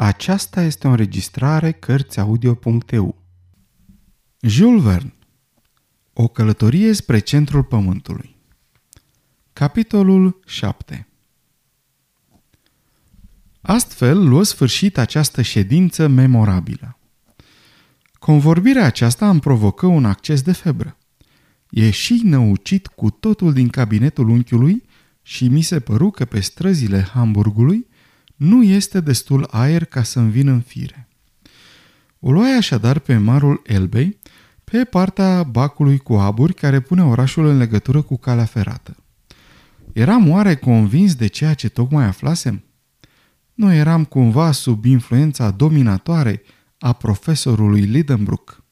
Aceasta este o înregistrare Cărțiaudio.eu Jules Verne O călătorie spre centrul pământului Capitolul 7 Astfel luă sfârșit această ședință memorabilă. Convorbirea aceasta îmi provocă un acces de febră. Ieși năucit cu totul din cabinetul unchiului și mi se păru că pe străzile Hamburgului nu este destul aer ca să-mi vină în fire. O luai așadar pe marul Elbei, pe partea bacului cu aburi care pune orașul în legătură cu calea ferată. Eram oare convins de ceea ce tocmai aflasem? Nu eram cumva sub influența dominatoare a profesorului Lidenbrook?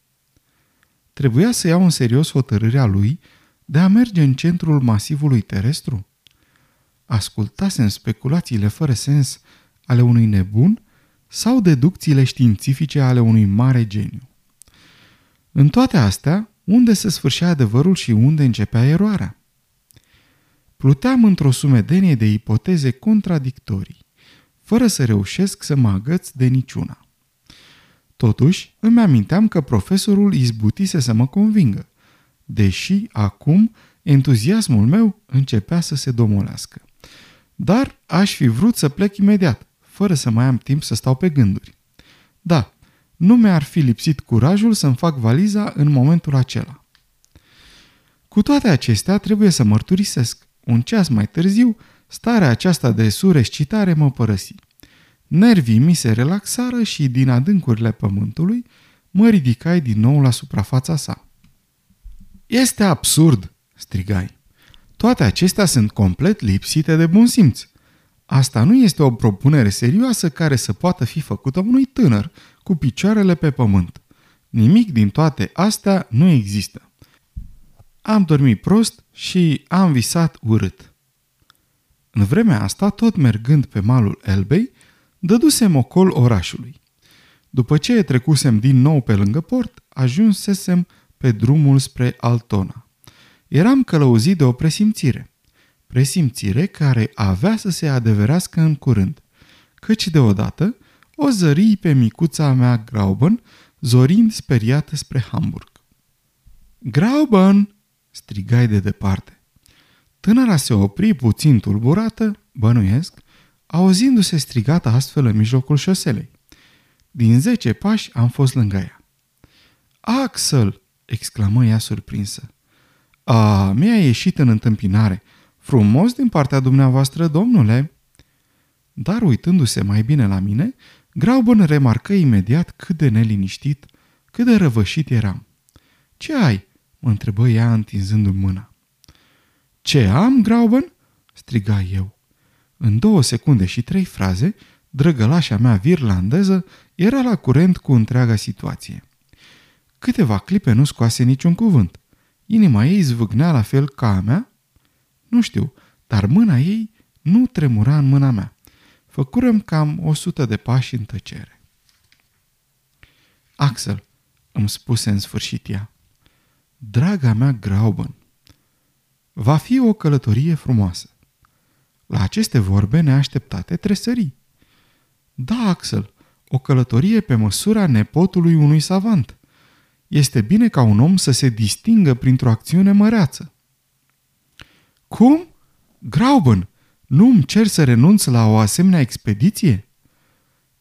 Trebuia să iau în serios hotărârea lui de a merge în centrul masivului terestru? Ascultasem speculațiile fără sens ale unui nebun sau deducțiile științifice ale unui mare geniu. În toate astea, unde se sfârșea adevărul și unde începea eroarea? Pluteam într-o sumedenie de ipoteze contradictorii, fără să reușesc să mă agăț de niciuna. Totuși, îmi aminteam că profesorul izbutise să mă convingă, deși acum entuziasmul meu începea să se domolească. Dar aș fi vrut să plec imediat, fără să mai am timp să stau pe gânduri. Da, nu mi-ar fi lipsit curajul să-mi fac valiza în momentul acela. Cu toate acestea, trebuie să mărturisesc. Un ceas mai târziu, starea aceasta de surescitare mă părăsi. Nervii mi se relaxară și din adâncurile pământului mă ridicai din nou la suprafața sa. Este absurd, strigai. Toate acestea sunt complet lipsite de bun simț. Asta nu este o propunere serioasă care să poată fi făcută unui tânăr cu picioarele pe pământ. Nimic din toate astea nu există. Am dormit prost și am visat urât. În vremea asta, tot mergând pe malul Elbei, dădusem ocol orașului. După ce trecusem din nou pe lângă port, ajunsesem pe drumul spre Altona. Eram călăuzit de o presimțire – presimțire care avea să se adeverească în curând, căci deodată o zări pe micuța mea Grauben, zorind speriată spre Hamburg. Grauben! strigai de departe. Tânăra se opri puțin tulburată, bănuiesc, auzindu-se strigată astfel în mijlocul șoselei. Din zece pași am fost lângă ea. Axel! exclamă ea surprinsă. A, mi-a ieșit în întâmpinare – Frumos din partea dumneavoastră, domnule!" Dar uitându-se mai bine la mine, Grauben remarcă imediat cât de neliniștit, cât de răvășit eram. Ce ai?" mă întrebă ea întinzându-mi mâna. Ce am, Grauben?" striga eu. În două secunde și trei fraze, drăgălașa mea virlandeză era la curent cu întreaga situație. Câteva clipe nu scoase niciun cuvânt. Inima ei zvâgnea la fel ca a mea nu știu, dar mâna ei nu tremura în mâna mea. Făcurăm cam o sută de pași în tăcere. Axel, îmi spuse în sfârșit ea, draga mea Grauben, va fi o călătorie frumoasă. La aceste vorbe neașteptate tresări. Da, Axel, o călătorie pe măsura nepotului unui savant. Este bine ca un om să se distingă printr-o acțiune măreață. Cum? Grauben, nu îmi cer să renunț la o asemenea expediție?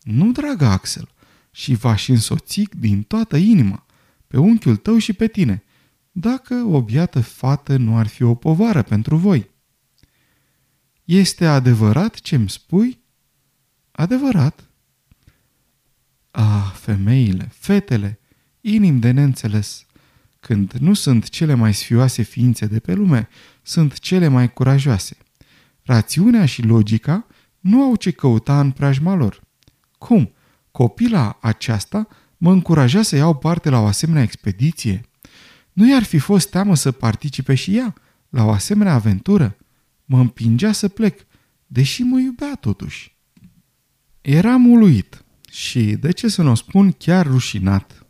Nu, dragă Axel, și v-aș însoți din toată inima, pe unchiul tău și pe tine, dacă o biată fată nu ar fi o povară pentru voi. Este adevărat ce-mi spui? Adevărat. Ah, femeile, fetele, inim de neînțeles când nu sunt cele mai sfioase ființe de pe lume, sunt cele mai curajoase. Rațiunea și logica nu au ce căuta în preajma lor. Cum? Copila aceasta mă încuraja să iau parte la o asemenea expediție? Nu i-ar fi fost teamă să participe și ea la o asemenea aventură? Mă împingea să plec, deși mă iubea totuși. Eram uluit și, de ce să nu o spun, chiar rușinat.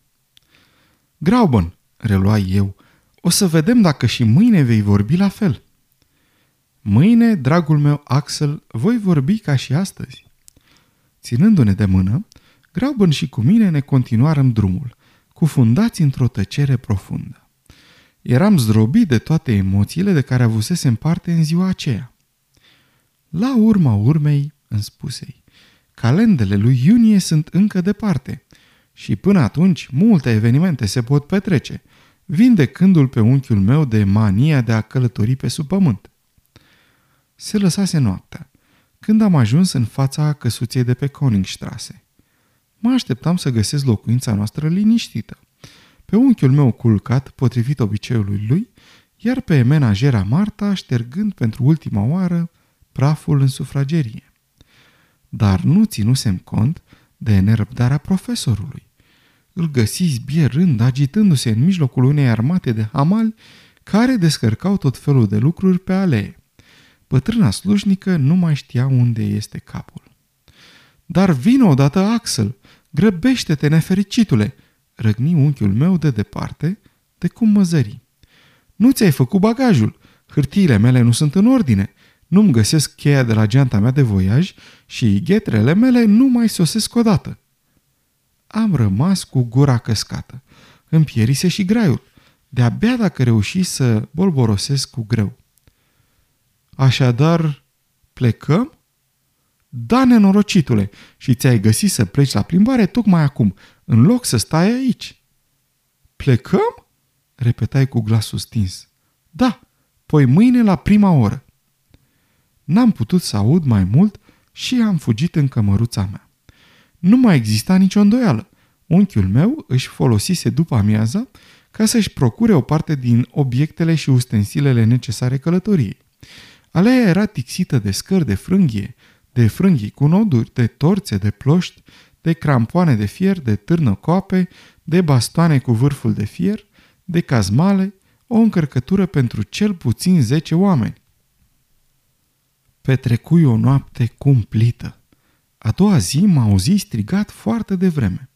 Grauben, relua eu, o să vedem dacă și mâine vei vorbi la fel. Mâine, dragul meu Axel, voi vorbi ca și astăzi. Ținându-ne de mână, Grauben și cu mine ne continuarăm drumul, cufundați într-o tăcere profundă. Eram zdrobit de toate emoțiile de care avusesem parte în ziua aceea. La urma urmei, îmi spusei, calendele lui iunie sunt încă departe și până atunci multe evenimente se pot petrece, vindecându-l pe unchiul meu de mania de a călători pe sub pământ. Se lăsase noaptea, când am ajuns în fața căsuței de pe Koningstrasse. Mă așteptam să găsesc locuința noastră liniștită. Pe unchiul meu culcat, potrivit obiceiului lui, iar pe menajera Marta ștergând pentru ultima oară praful în sufragerie. Dar nu ținusem cont de nerăbdarea profesorului. Îl găsiți bierând, agitându-se în mijlocul unei armate de hamali care descărcau tot felul de lucruri pe alee. Pătrâna slujnică nu mai știa unde este capul. Dar vină odată Axel, grăbește-te, nefericitule, răgni unchiul meu de departe, de cum mă zări. Nu ți-ai făcut bagajul, hârtiile mele nu sunt în ordine, nu-mi găsesc cheia de la geanta mea de voiaj și ghetrele mele nu mai sosesc odată. Am rămas cu gura căscată. Îmi pierise și graiul. De-abia dacă reuși să bolborosesc cu greu. Așadar, plecăm? Da, nenorocitule, și ți-ai găsit să pleci la plimbare tocmai acum, în loc să stai aici. Plecăm? Repetai cu glasul stins. Da, poi mâine la prima oră. N-am putut să aud mai mult și am fugit în cămăruța mea. Nu mai exista nicio îndoială. Unchiul meu își folosise după amiaza ca să-și procure o parte din obiectele și ustensilele necesare călătoriei. Aleea era tixită de scări de frânghie, de frânghii cu noduri, de torțe, de ploști, de crampoane de fier, de târnă coape, de bastoane cu vârful de fier, de cazmale, o încărcătură pentru cel puțin 10 oameni. Petrecui o noapte cumplită. A doua zi m-a auzit strigat foarte devreme.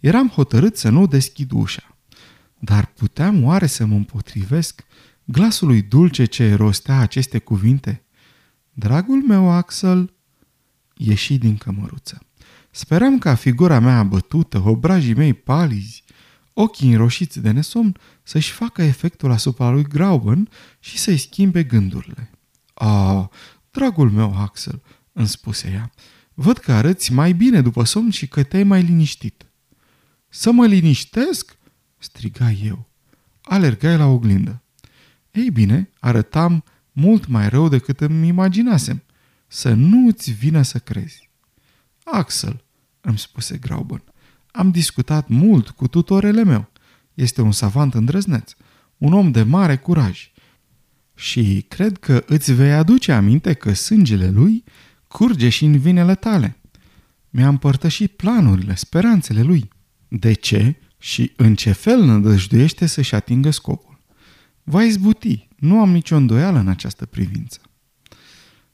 Eram hotărât să nu deschid ușa. Dar puteam oare să mă împotrivesc glasului dulce ce rostea aceste cuvinte? Dragul meu, Axel, ieși din cămăruță. Speram ca figura mea abătută, obrajii mei palizi, ochii înroșiți de nesomn, să-și facă efectul asupra lui Grauben și să-i schimbe gândurile. A, dragul meu, Axel, îmi spuse ea, văd că arăți mai bine după somn și că te-ai mai liniștit. Să mă liniștesc? striga eu. Alergai la oglindă. Ei bine, arătam mult mai rău decât îmi imaginasem. Să nu-ți vină să crezi. Axel, îmi spuse Grauben, am discutat mult cu tutorele meu. Este un savant îndrăzneț, un om de mare curaj. Și cred că îți vei aduce aminte că sângele lui curge și în vinele tale. Mi-a împărtășit planurile, speranțele lui. De ce și în ce fel nădăjduiește să-și atingă scopul? Va izbuti, nu am nicio îndoială în această privință.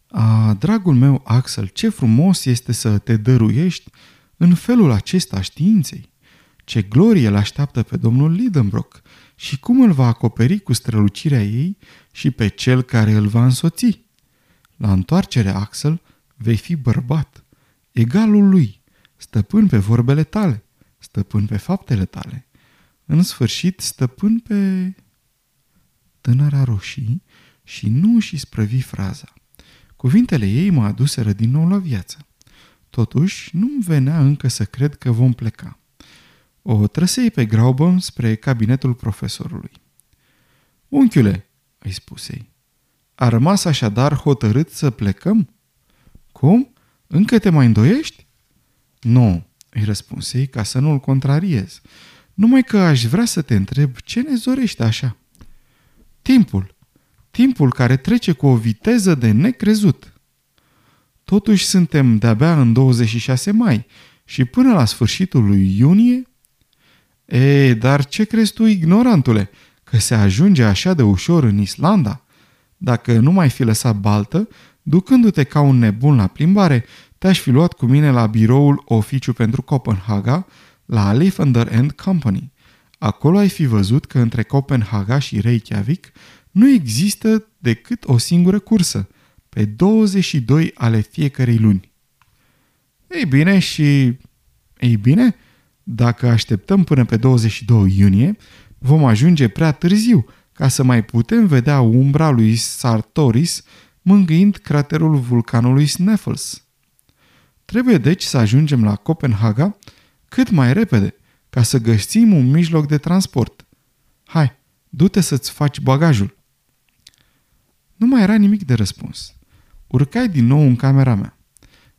A, dragul meu Axel, ce frumos este să te dăruiești în felul acesta științei. Ce glorie îl așteaptă pe domnul Lidenbrock și cum îl va acoperi cu strălucirea ei și pe cel care îl va însoți. La întoarcere, Axel, vei fi bărbat, egalul lui, stăpân pe vorbele tale, stăpân pe faptele tale. În sfârșit, stăpân pe... Tânăra roșii și nu și sprăvi fraza. Cuvintele ei mă aduseră din nou la viață. Totuși, nu-mi venea încă să cred că vom pleca. O trăsei pe Graubăm spre cabinetul profesorului. Unchiule, îi spusei, a rămas așadar hotărât să plecăm? Cum? Încă te mai îndoiești? Nu, îi răspunsei ca să nu-l contrariez. Numai că aș vrea să te întreb ce ne zorește așa. Timpul, timpul care trece cu o viteză de necrezut. Totuși suntem de-abia în 26 mai și până la sfârșitul lui iunie? E, dar ce crezi tu, ignorantule, că se ajunge așa de ușor în Islanda? Dacă nu mai fi lăsat baltă, ducându-te ca un nebun la plimbare, te-aș fi luat cu mine la biroul oficiu pentru Copenhaga, la Alexander and Company. Acolo ai fi văzut că între Copenhaga și Reykjavik nu există decât o singură cursă, pe 22 ale fiecărei luni. Ei bine, și... Ei bine, dacă așteptăm până pe 22 iunie, vom ajunge prea târziu ca să mai putem vedea umbra lui Sartoris mângâind craterul vulcanului Sneffels. Trebuie deci să ajungem la Copenhaga cât mai repede, ca să găsim un mijloc de transport. Hai, du-te să-ți faci bagajul. Nu mai era nimic de răspuns. Urcai din nou în camera mea.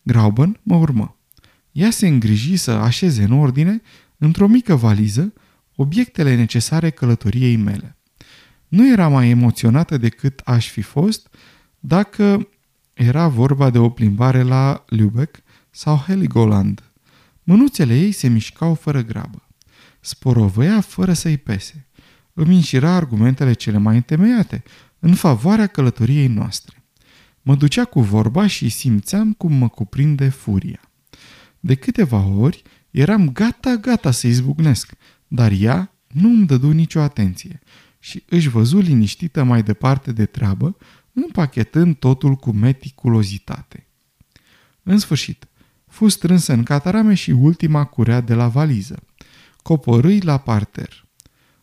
Grauben mă urmă. Ea se îngriji să așeze în ordine, într-o mică valiză, obiectele necesare călătoriei mele. Nu era mai emoționată decât aș fi fost dacă era vorba de o plimbare la Lübeck sau Heligoland. Mânuțele ei se mișcau fără grabă. Sporovăia fără să-i pese. Îmi înșira argumentele cele mai întemeiate în favoarea călătoriei noastre. Mă ducea cu vorba și simțeam cum mă cuprinde furia. De câteva ori eram gata-gata să izbucnesc, dar ea nu îmi dădu nicio atenție și își văzu liniștită mai departe de treabă, împachetând totul cu meticulozitate. În sfârșit, fu strânsă în catarame și ultima curea de la valiză. Coporâi la parter.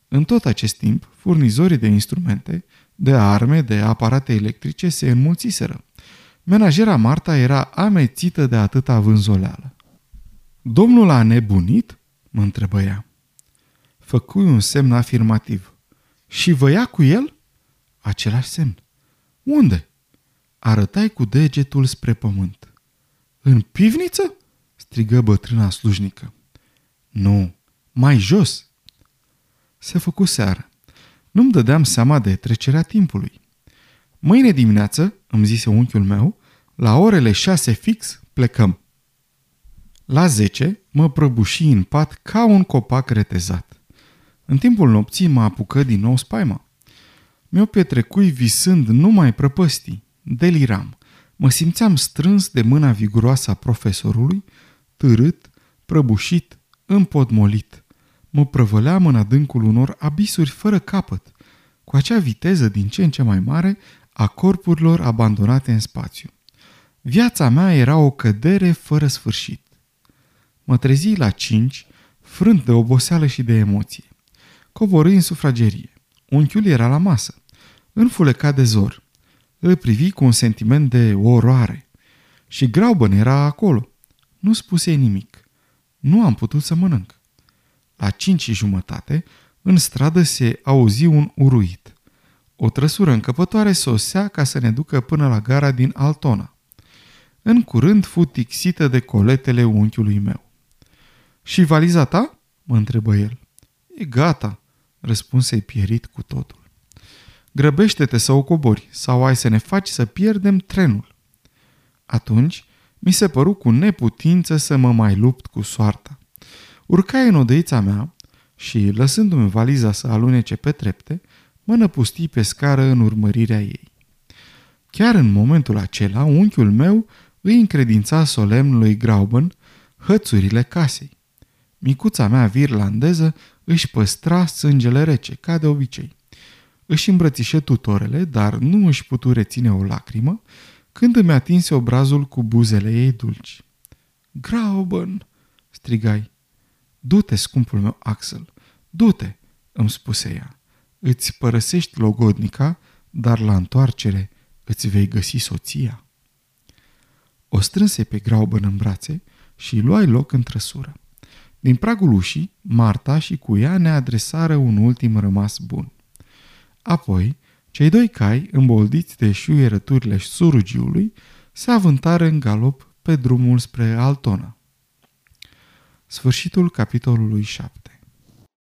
În tot acest timp, furnizorii de instrumente, de arme, de aparate electrice se înmulțiseră. Menajera Marta era amețită de atâta vânzoleală. Domnul a nebunit?" mă întrebă ea. Făcui un semn afirmativ. Și vă ia cu el? Același semn. Unde? Arătai cu degetul spre pământ. În pivniță? strigă bătrâna slujnică. Nu, mai jos. Se făcu seară. Nu-mi dădeam seama de trecerea timpului. Mâine dimineață, îmi zise unchiul meu, la orele șase fix plecăm. La zece mă prăbuși în pat ca un copac retezat. În timpul nopții mă apucă din nou spaima. Mi-o petrecui visând numai prăpăstii. Deliram. Mă simțeam strâns de mâna viguroasă a profesorului, târât, prăbușit, împodmolit. Mă prăvăleam în adâncul unor abisuri fără capăt, cu acea viteză din ce în ce mai mare a corpurilor abandonate în spațiu. Viața mea era o cădere fără sfârșit. Mă trezi la cinci, frânt de oboseală și de emoție. Coborâi în sufragerie. Unchiul era la masă, înfulecat de zor. Îl privi cu un sentiment de oroare. Și Grauben era acolo. Nu spuse nimic. Nu am putut să mănânc. La cinci și jumătate, în stradă se auzi un uruit. O trăsură încăpătoare sosea ca să ne ducă până la gara din Altona. În curând fu tixită de coletele unchiului meu. Și valiza ta?" mă întrebă el. E gata," răspunse pierit cu totul. Grăbește-te să o cobori sau ai să ne faci să pierdem trenul. Atunci mi se păru cu neputință să mă mai lupt cu soarta. Urcai în odăița mea și, lăsându-mi valiza să alunece pe trepte, mă năpusti pe scară în urmărirea ei. Chiar în momentul acela, unchiul meu îi încredința solemn lui Grauben hățurile casei. Micuța mea virlandeză își păstra sângele rece, ca de obicei. Își îmbrățișe tutorele, dar nu își putu reține o lacrimă când îmi atinse obrazul cu buzele ei dulci. Grauben, strigai. Du-te, scumpul meu Axel, du-te, îmi spuse ea. Îți părăsești logodnica, dar la întoarcere îți vei găsi soția. O strânse pe Grauben în brațe și luai loc în trăsură. Din pragul ușii, Marta și cu ea ne adresară un ultim rămas bun. Apoi, cei doi cai, îmboldiți de șuierăturile surugiului, se avântară în galop pe drumul spre Altona. Sfârșitul capitolului 7